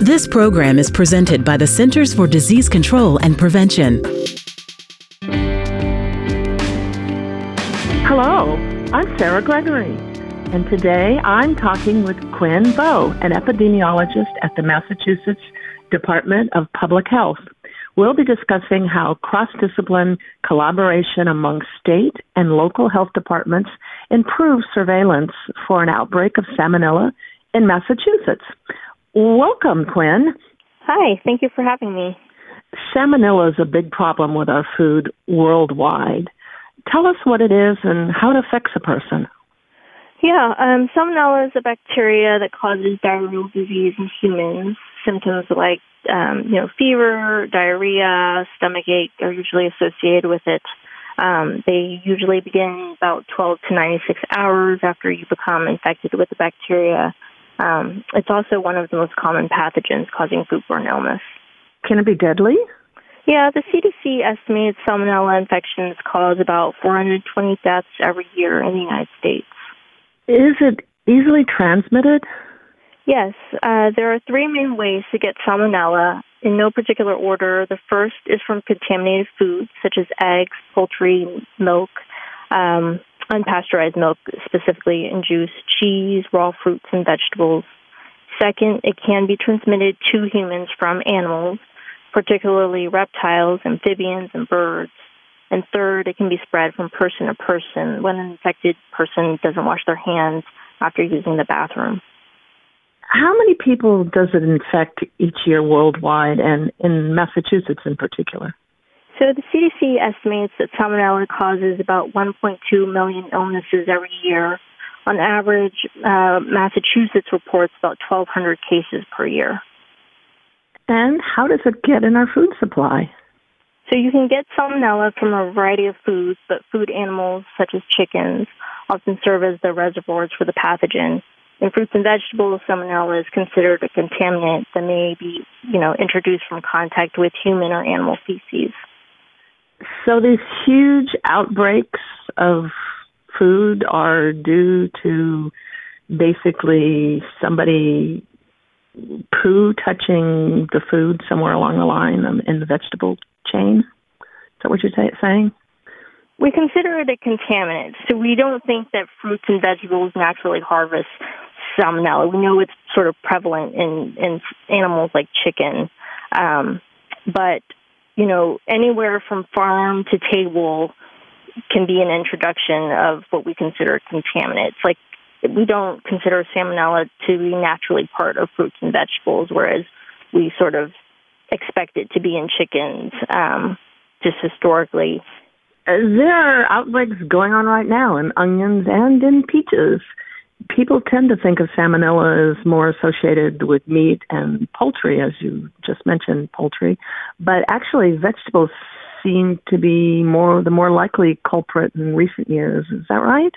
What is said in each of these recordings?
This program is presented by the Centers for Disease Control and Prevention. Hello, I'm Sarah Gregory, and today I'm talking with Quynh Vo, an epidemiologist at the Massachusetts Department of Public Health. We'll be discussing how cross discipline collaboration among state and local health departments improves surveillance for an outbreak of salmonella in Massachusetts. Welcome, Quynh. Hi, thank you for having me. Salmonella is a big problem with our food worldwide. Tell us what it is and how it affects a person. Yeah, um, salmonella is a bacteria that causes diarrheal disease in humans. Symptoms like um, you know fever, diarrhea, stomach ache are usually associated with it. Um, they usually begin about 12 to 96 hours after you become infected with the bacteria. Um, it's also one of the most common pathogens causing foodborne illness. Can it be deadly? Yeah, the CDC estimates salmonella infections cause about 420 deaths every year in the United States. Is it easily transmitted? Yes, uh, there are three main ways to get salmonella in no particular order. The first is from contaminated foods such as eggs, poultry, milk, um, unpasteurized milk, specifically in juice, cheese, raw fruits, and vegetables. Second, it can be transmitted to humans from animals, particularly reptiles, amphibians, and birds. And third, it can be spread from person to person when an infected person doesn't wash their hands after using the bathroom. How many people does it infect each year worldwide and in Massachusetts in particular? So the CDC estimates that salmonella causes about 1.2 million illnesses every year. On average, uh, Massachusetts reports about 1,200 cases per year. And how does it get in our food supply? So you can get salmonella from a variety of foods, but food animals such as chickens often serve as the reservoirs for the pathogen. In fruits and vegetables, salmonella is considered a contaminant that may be, you know, introduced from contact with human or animal feces. So these huge outbreaks of food are due to basically somebody poo touching the food somewhere along the line in the vegetable chain. Is that what you're saying? We consider it a contaminant, so we don't think that fruits and vegetables naturally harvest salmonella. We know it's sort of prevalent in in animals like chicken, um, but you know, anywhere from farm to table can be an introduction of what we consider contaminants. Like we don't consider salmonella to be naturally part of fruits and vegetables, whereas we sort of expect it to be in chickens, um, just historically. There are outbreaks going on right now in onions and in peaches people tend to think of salmonella as more associated with meat and poultry, as you just mentioned, poultry, but actually vegetables seem to be more the more likely culprit in recent years. Is that right?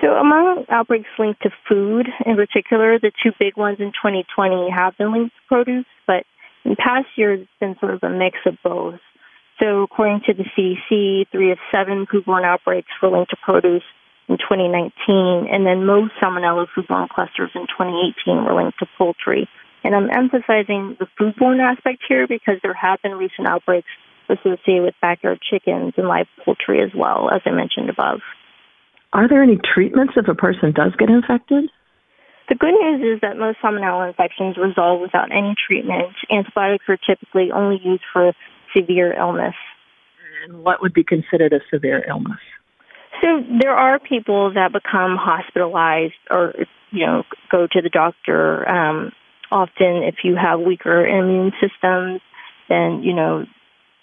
So, among outbreaks linked to food, in particular, the two big ones in 2020 have been linked to produce, but in past years, it's been sort of a mix of both. So, according to the CDC, three of seven foodborne outbreaks were linked to produce, in 2019, and then most salmonella foodborne clusters in 2018 were linked to poultry. And I'm emphasizing the foodborne aspect here because there have been recent outbreaks associated with backyard chickens and live poultry as well, as I mentioned above. Are there any treatments if a person does get infected? The good news is that most salmonella infections resolve without any treatment. Antibiotics are typically only used for severe illness. And what would be considered a severe illness? So there are people that become hospitalized or, you know, go to the doctor. Um, often, if you have weaker immune systems, then, you know,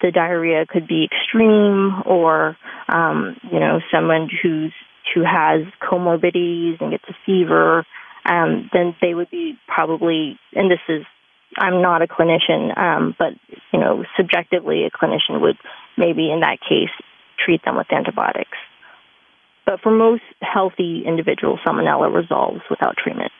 the diarrhea could be extreme or, um, you know, someone who's, who has comorbidities and gets a fever, um, then they would be probably, and this is, I'm not a clinician, um, but, you know, subjectively a clinician would maybe in that case treat them with antibiotics. But for most healthy individuals, salmonella resolves without treatment.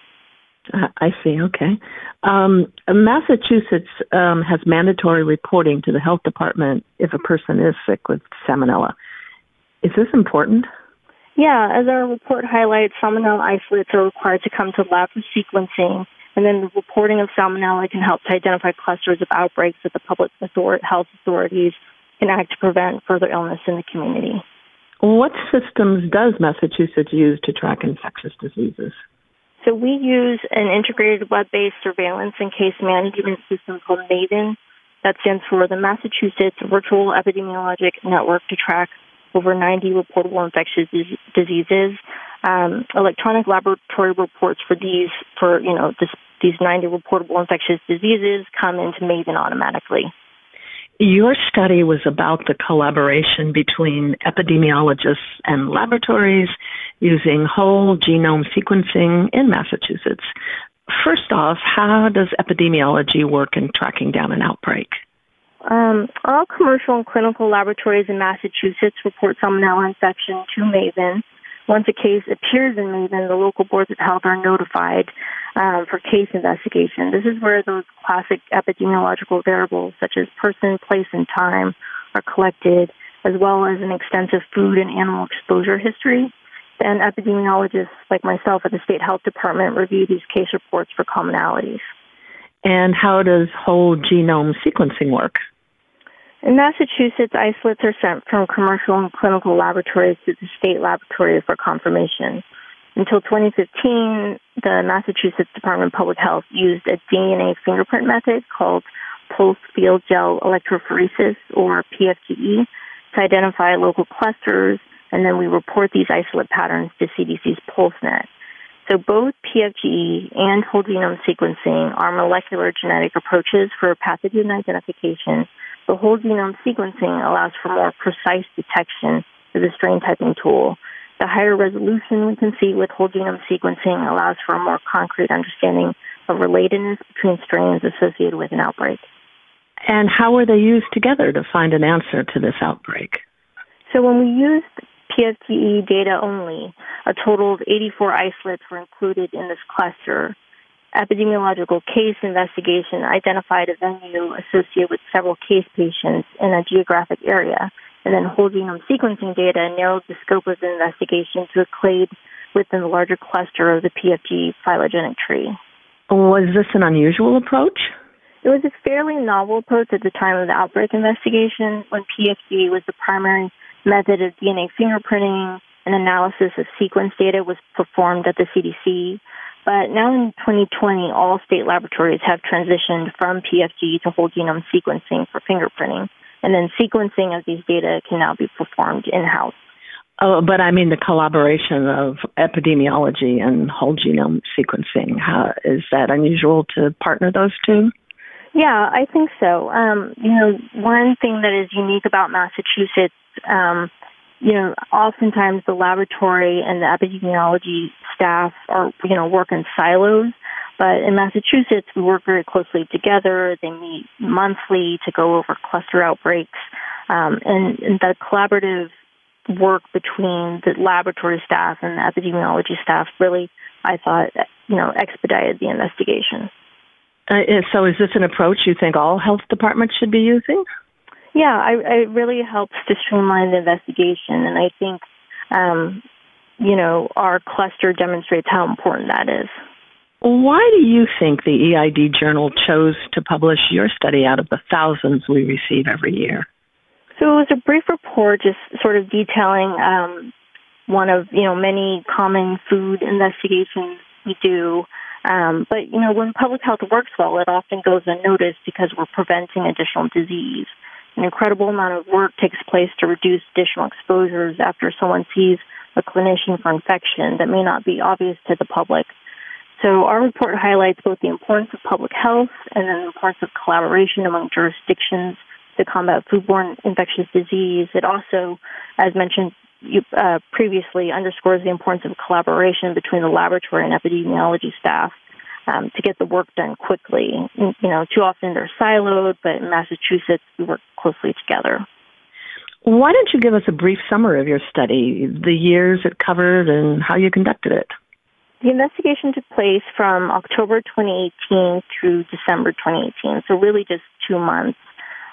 Uh, I see. Okay. Um, Massachusetts um, has mandatory reporting to the health department if a person is sick with salmonella. Is this important? Yeah, as our report highlights, salmonella isolates are required to come to lab for sequencing And then the reporting of salmonella can help to identify clusters of outbreaks that the public author- health authorities can act to prevent further illness in the community. What systems does Massachusetts use to track infectious diseases? So we use an integrated web-based surveillance and case management system called MAVEN. That stands for the Massachusetts Virtual Epidemiologic Network to track over 90 reportable infectious diseases. Um, electronic laboratory reports for these, for you know, this, these 90 reportable infectious diseases come into MAVEN automatically. Your study was about the collaboration between epidemiologists and laboratories using whole genome sequencing in Massachusetts. First off, how does epidemiology work in tracking down an outbreak? Um, all commercial and clinical laboratories in Massachusetts report salmonella infection to MAVEN. Once a case appears in MAVEN, the local boards of health are notified um, for case investigation. This is where those classic epidemiological variables such as person, place, and time are collected, as well as an extensive food and animal exposure history. And epidemiologists like myself at the State Health Department review these case reports for commonalities. And how does whole genome sequencing work? In Massachusetts, isolates are sent from commercial and clinical laboratories to the state laboratory for confirmation. Until 2015, the Massachusetts Department of Public Health used a DNA fingerprint method called pulse field gel electrophoresis, or PFGE, to identify local clusters, and then we report these isolate patterns to CDC's PulseNet. So both PFGE and whole genome sequencing are molecular genetic approaches for pathogen identification. The whole genome sequencing allows for more precise detection with a strain typing tool. The higher resolution we can see with whole genome sequencing allows for a more concrete understanding of relatedness between strains associated with an outbreak. And how were they used together to find an answer to this outbreak? So when we used PFGE data only, a total of 84 isolates were included in this cluster. Epidemiological case investigation identified a venue associated with several case patients in a geographic area and then whole genome sequencing data narrowed the scope of the investigation to a clade within the larger cluster of the PFG phylogenetic tree. Was this an unusual approach? It was a fairly novel approach at the time of the outbreak investigation when PFG was the primary method of DNA fingerprinting and analysis of sequence data was performed at the CDC. But now in 2020, all state laboratories have transitioned from PFG to whole genome sequencing for fingerprinting and then sequencing of these data can now be performed in house. Oh, but I mean the collaboration of epidemiology and whole genome sequencing. How, is that unusual to partner those two? Yeah, I think so. Um, you know, one thing that is unique about Massachusetts, um, you know, oftentimes the laboratory and the epidemiology staff are, you know, work in silos. But in Massachusetts, we work very closely together. They meet monthly to go over cluster outbreaks. Um, and, and the collaborative work between the laboratory staff and the epidemiology staff really, I thought, you know, expedited the investigation. Uh, so, is this an approach you think all health departments should be using? Yeah, I, it really helps to streamline the investigation, and I think, um, you know, our cluster demonstrates how important that is. Why do you think the EID journal chose to publish your study out of the thousands we receive every year? So it was a brief report just sort of detailing um, one of, you know, many common food investigations we do. Um, but, you know, when public health works well, it often goes unnoticed because we're preventing additional disease. An incredible amount of work takes place to reduce additional exposures after someone sees a clinician for infection that may not be obvious to the public. So our report highlights both the importance of public health and then the importance of collaboration among jurisdictions to combat foodborne infectious disease. It also, as mentioned you, uh, previously, underscores the importance of collaboration between the laboratory and epidemiology staff um, to get the work done quickly. You know, too often they're siloed, but in Massachusetts we work closely together. Why don't you give us a brief summary of your study, the years it covered, and how you conducted it? The investigation took place from October 2018 through December 2018, so really just two months.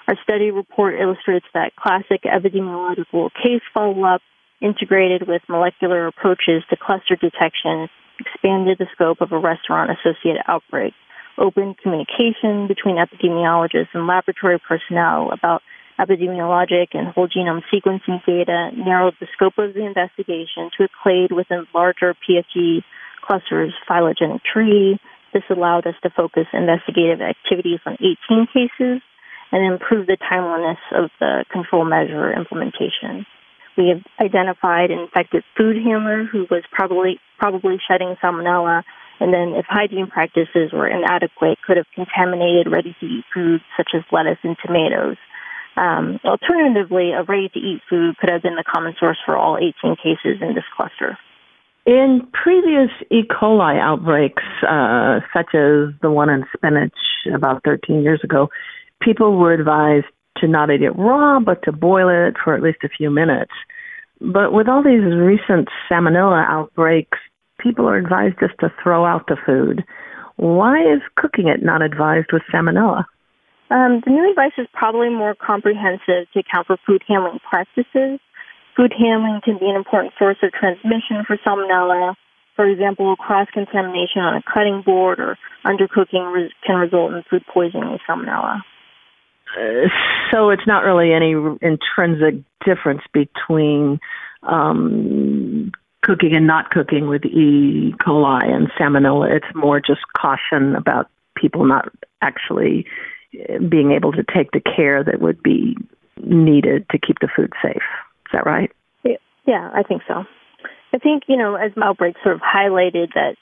Our study report illustrates that classic epidemiological case follow up integrated with molecular approaches to cluster detection expanded the scope of a restaurant associated outbreak, opened communication between epidemiologists and laboratory personnel about epidemiologic and whole genome sequencing data, narrowed the scope of the investigation to a clade within larger PFG clusters phylogenetic tree. This allowed us to focus investigative activities on 18 cases and improve the timeliness of the control measure implementation. We have identified an infected food handler who was probably probably shedding salmonella, and then if hygiene practices were inadequate, could have contaminated ready-to-eat foods such as lettuce and tomatoes. Um, alternatively, a ready-to-eat food could have been the common source for all 18 cases in this cluster. In previous E. coli outbreaks, uh, such as the one in spinach about 13 years ago, people were advised to not eat it raw, but to boil it for at least a few minutes. But with all these recent salmonella outbreaks, people are advised just to throw out the food. Why is cooking it not advised with salmonella? Um, the new advice is probably more comprehensive to account for food handling practices. Food handling can be an important source of transmission for salmonella. For example, cross contamination on a cutting board or undercooking can result in food poisoning with salmonella. Uh, so it's not really any intrinsic difference between um, cooking and not cooking with E. coli and salmonella. It's more just caution about people not actually uh, being able to take the care that would be needed to keep the food safe. Is that right? Yeah, I think so. I think, you know, as outbreaks sort of highlighted that,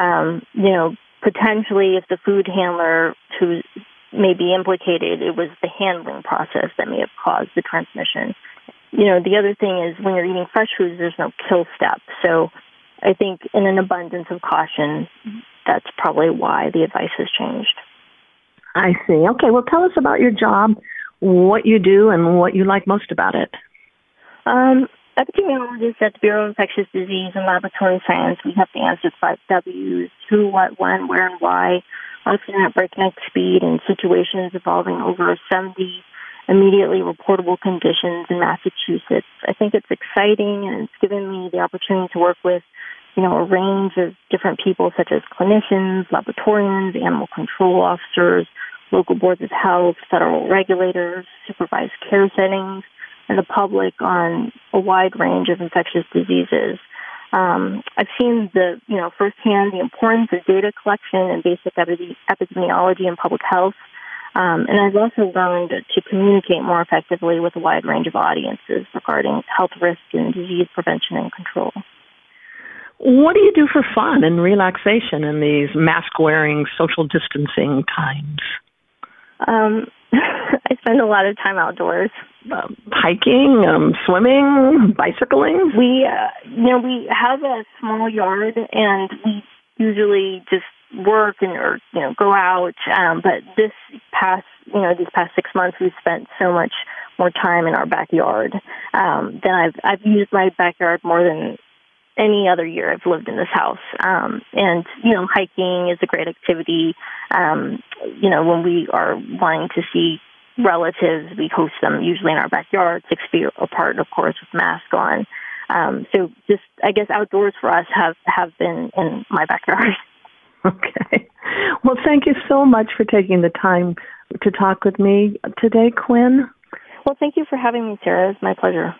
um, you know, potentially if the food handler who may be implicated, it was the handling process that may have caused the transmission. You know, the other thing is when you're eating fresh foods, there's no kill step. So I think in an abundance of caution, that's probably why the advice has changed. I see. Okay, well, tell us about your job, what you do, and what you like most about it. Um, epidemiologists at the Bureau of Infectious Disease and Laboratory Science, we have to answer five W's who, what, when, where, and why often at breakneck speed in situations involving over 70 immediately reportable conditions in Massachusetts. I think it's exciting and it's given me the opportunity to work with, you know, a range of different people such as clinicians, laboratorians, animal control officers, local boards of health, federal regulators, supervised care settings, and the public on a wide range of infectious diseases. Um, I've seen the, you know, firsthand the importance of data collection and basic epidemiology and public health. Um, and I've also learned to communicate more effectively with a wide range of audiences regarding health risk and disease prevention and control. What do you do for fun and relaxation in these mask wearing, social distancing times? Um, I spend a lot of time outdoors. Uh, hiking, um, swimming, bicycling. We, uh, you know, we have a small yard, and we usually just work and or you know go out. Um, but this past, you know, these past six months, we've spent so much more time in our backyard um, than I've I've used my backyard more than any other year I've lived in this house. Um, and, you know, hiking is a great activity. Um, you know, when we are wanting to see relatives, we host them usually in our backyard, six feet apart, of course, with masks on. Um, so just, I guess outdoors for us have, have been in my backyard. Okay. Well, thank you so much for taking the time to talk with me today, Quynh. Well, thank you for having me, Sarah. It's my pleasure.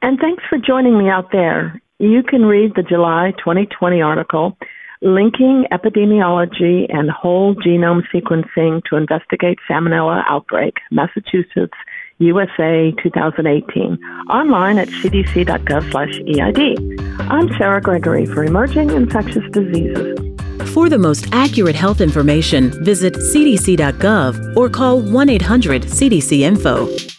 And thanks for joining me out there. You can read the July 2020 article linking epidemiology and whole genome sequencing to investigate salmonella outbreak, Massachusetts, USA 2018, online at cdc.gov/eid. I'm Sarah Gregory for Emerging Infectious Diseases. For the most accurate health information, visit cdc.gov or call 1 800 CDC Info.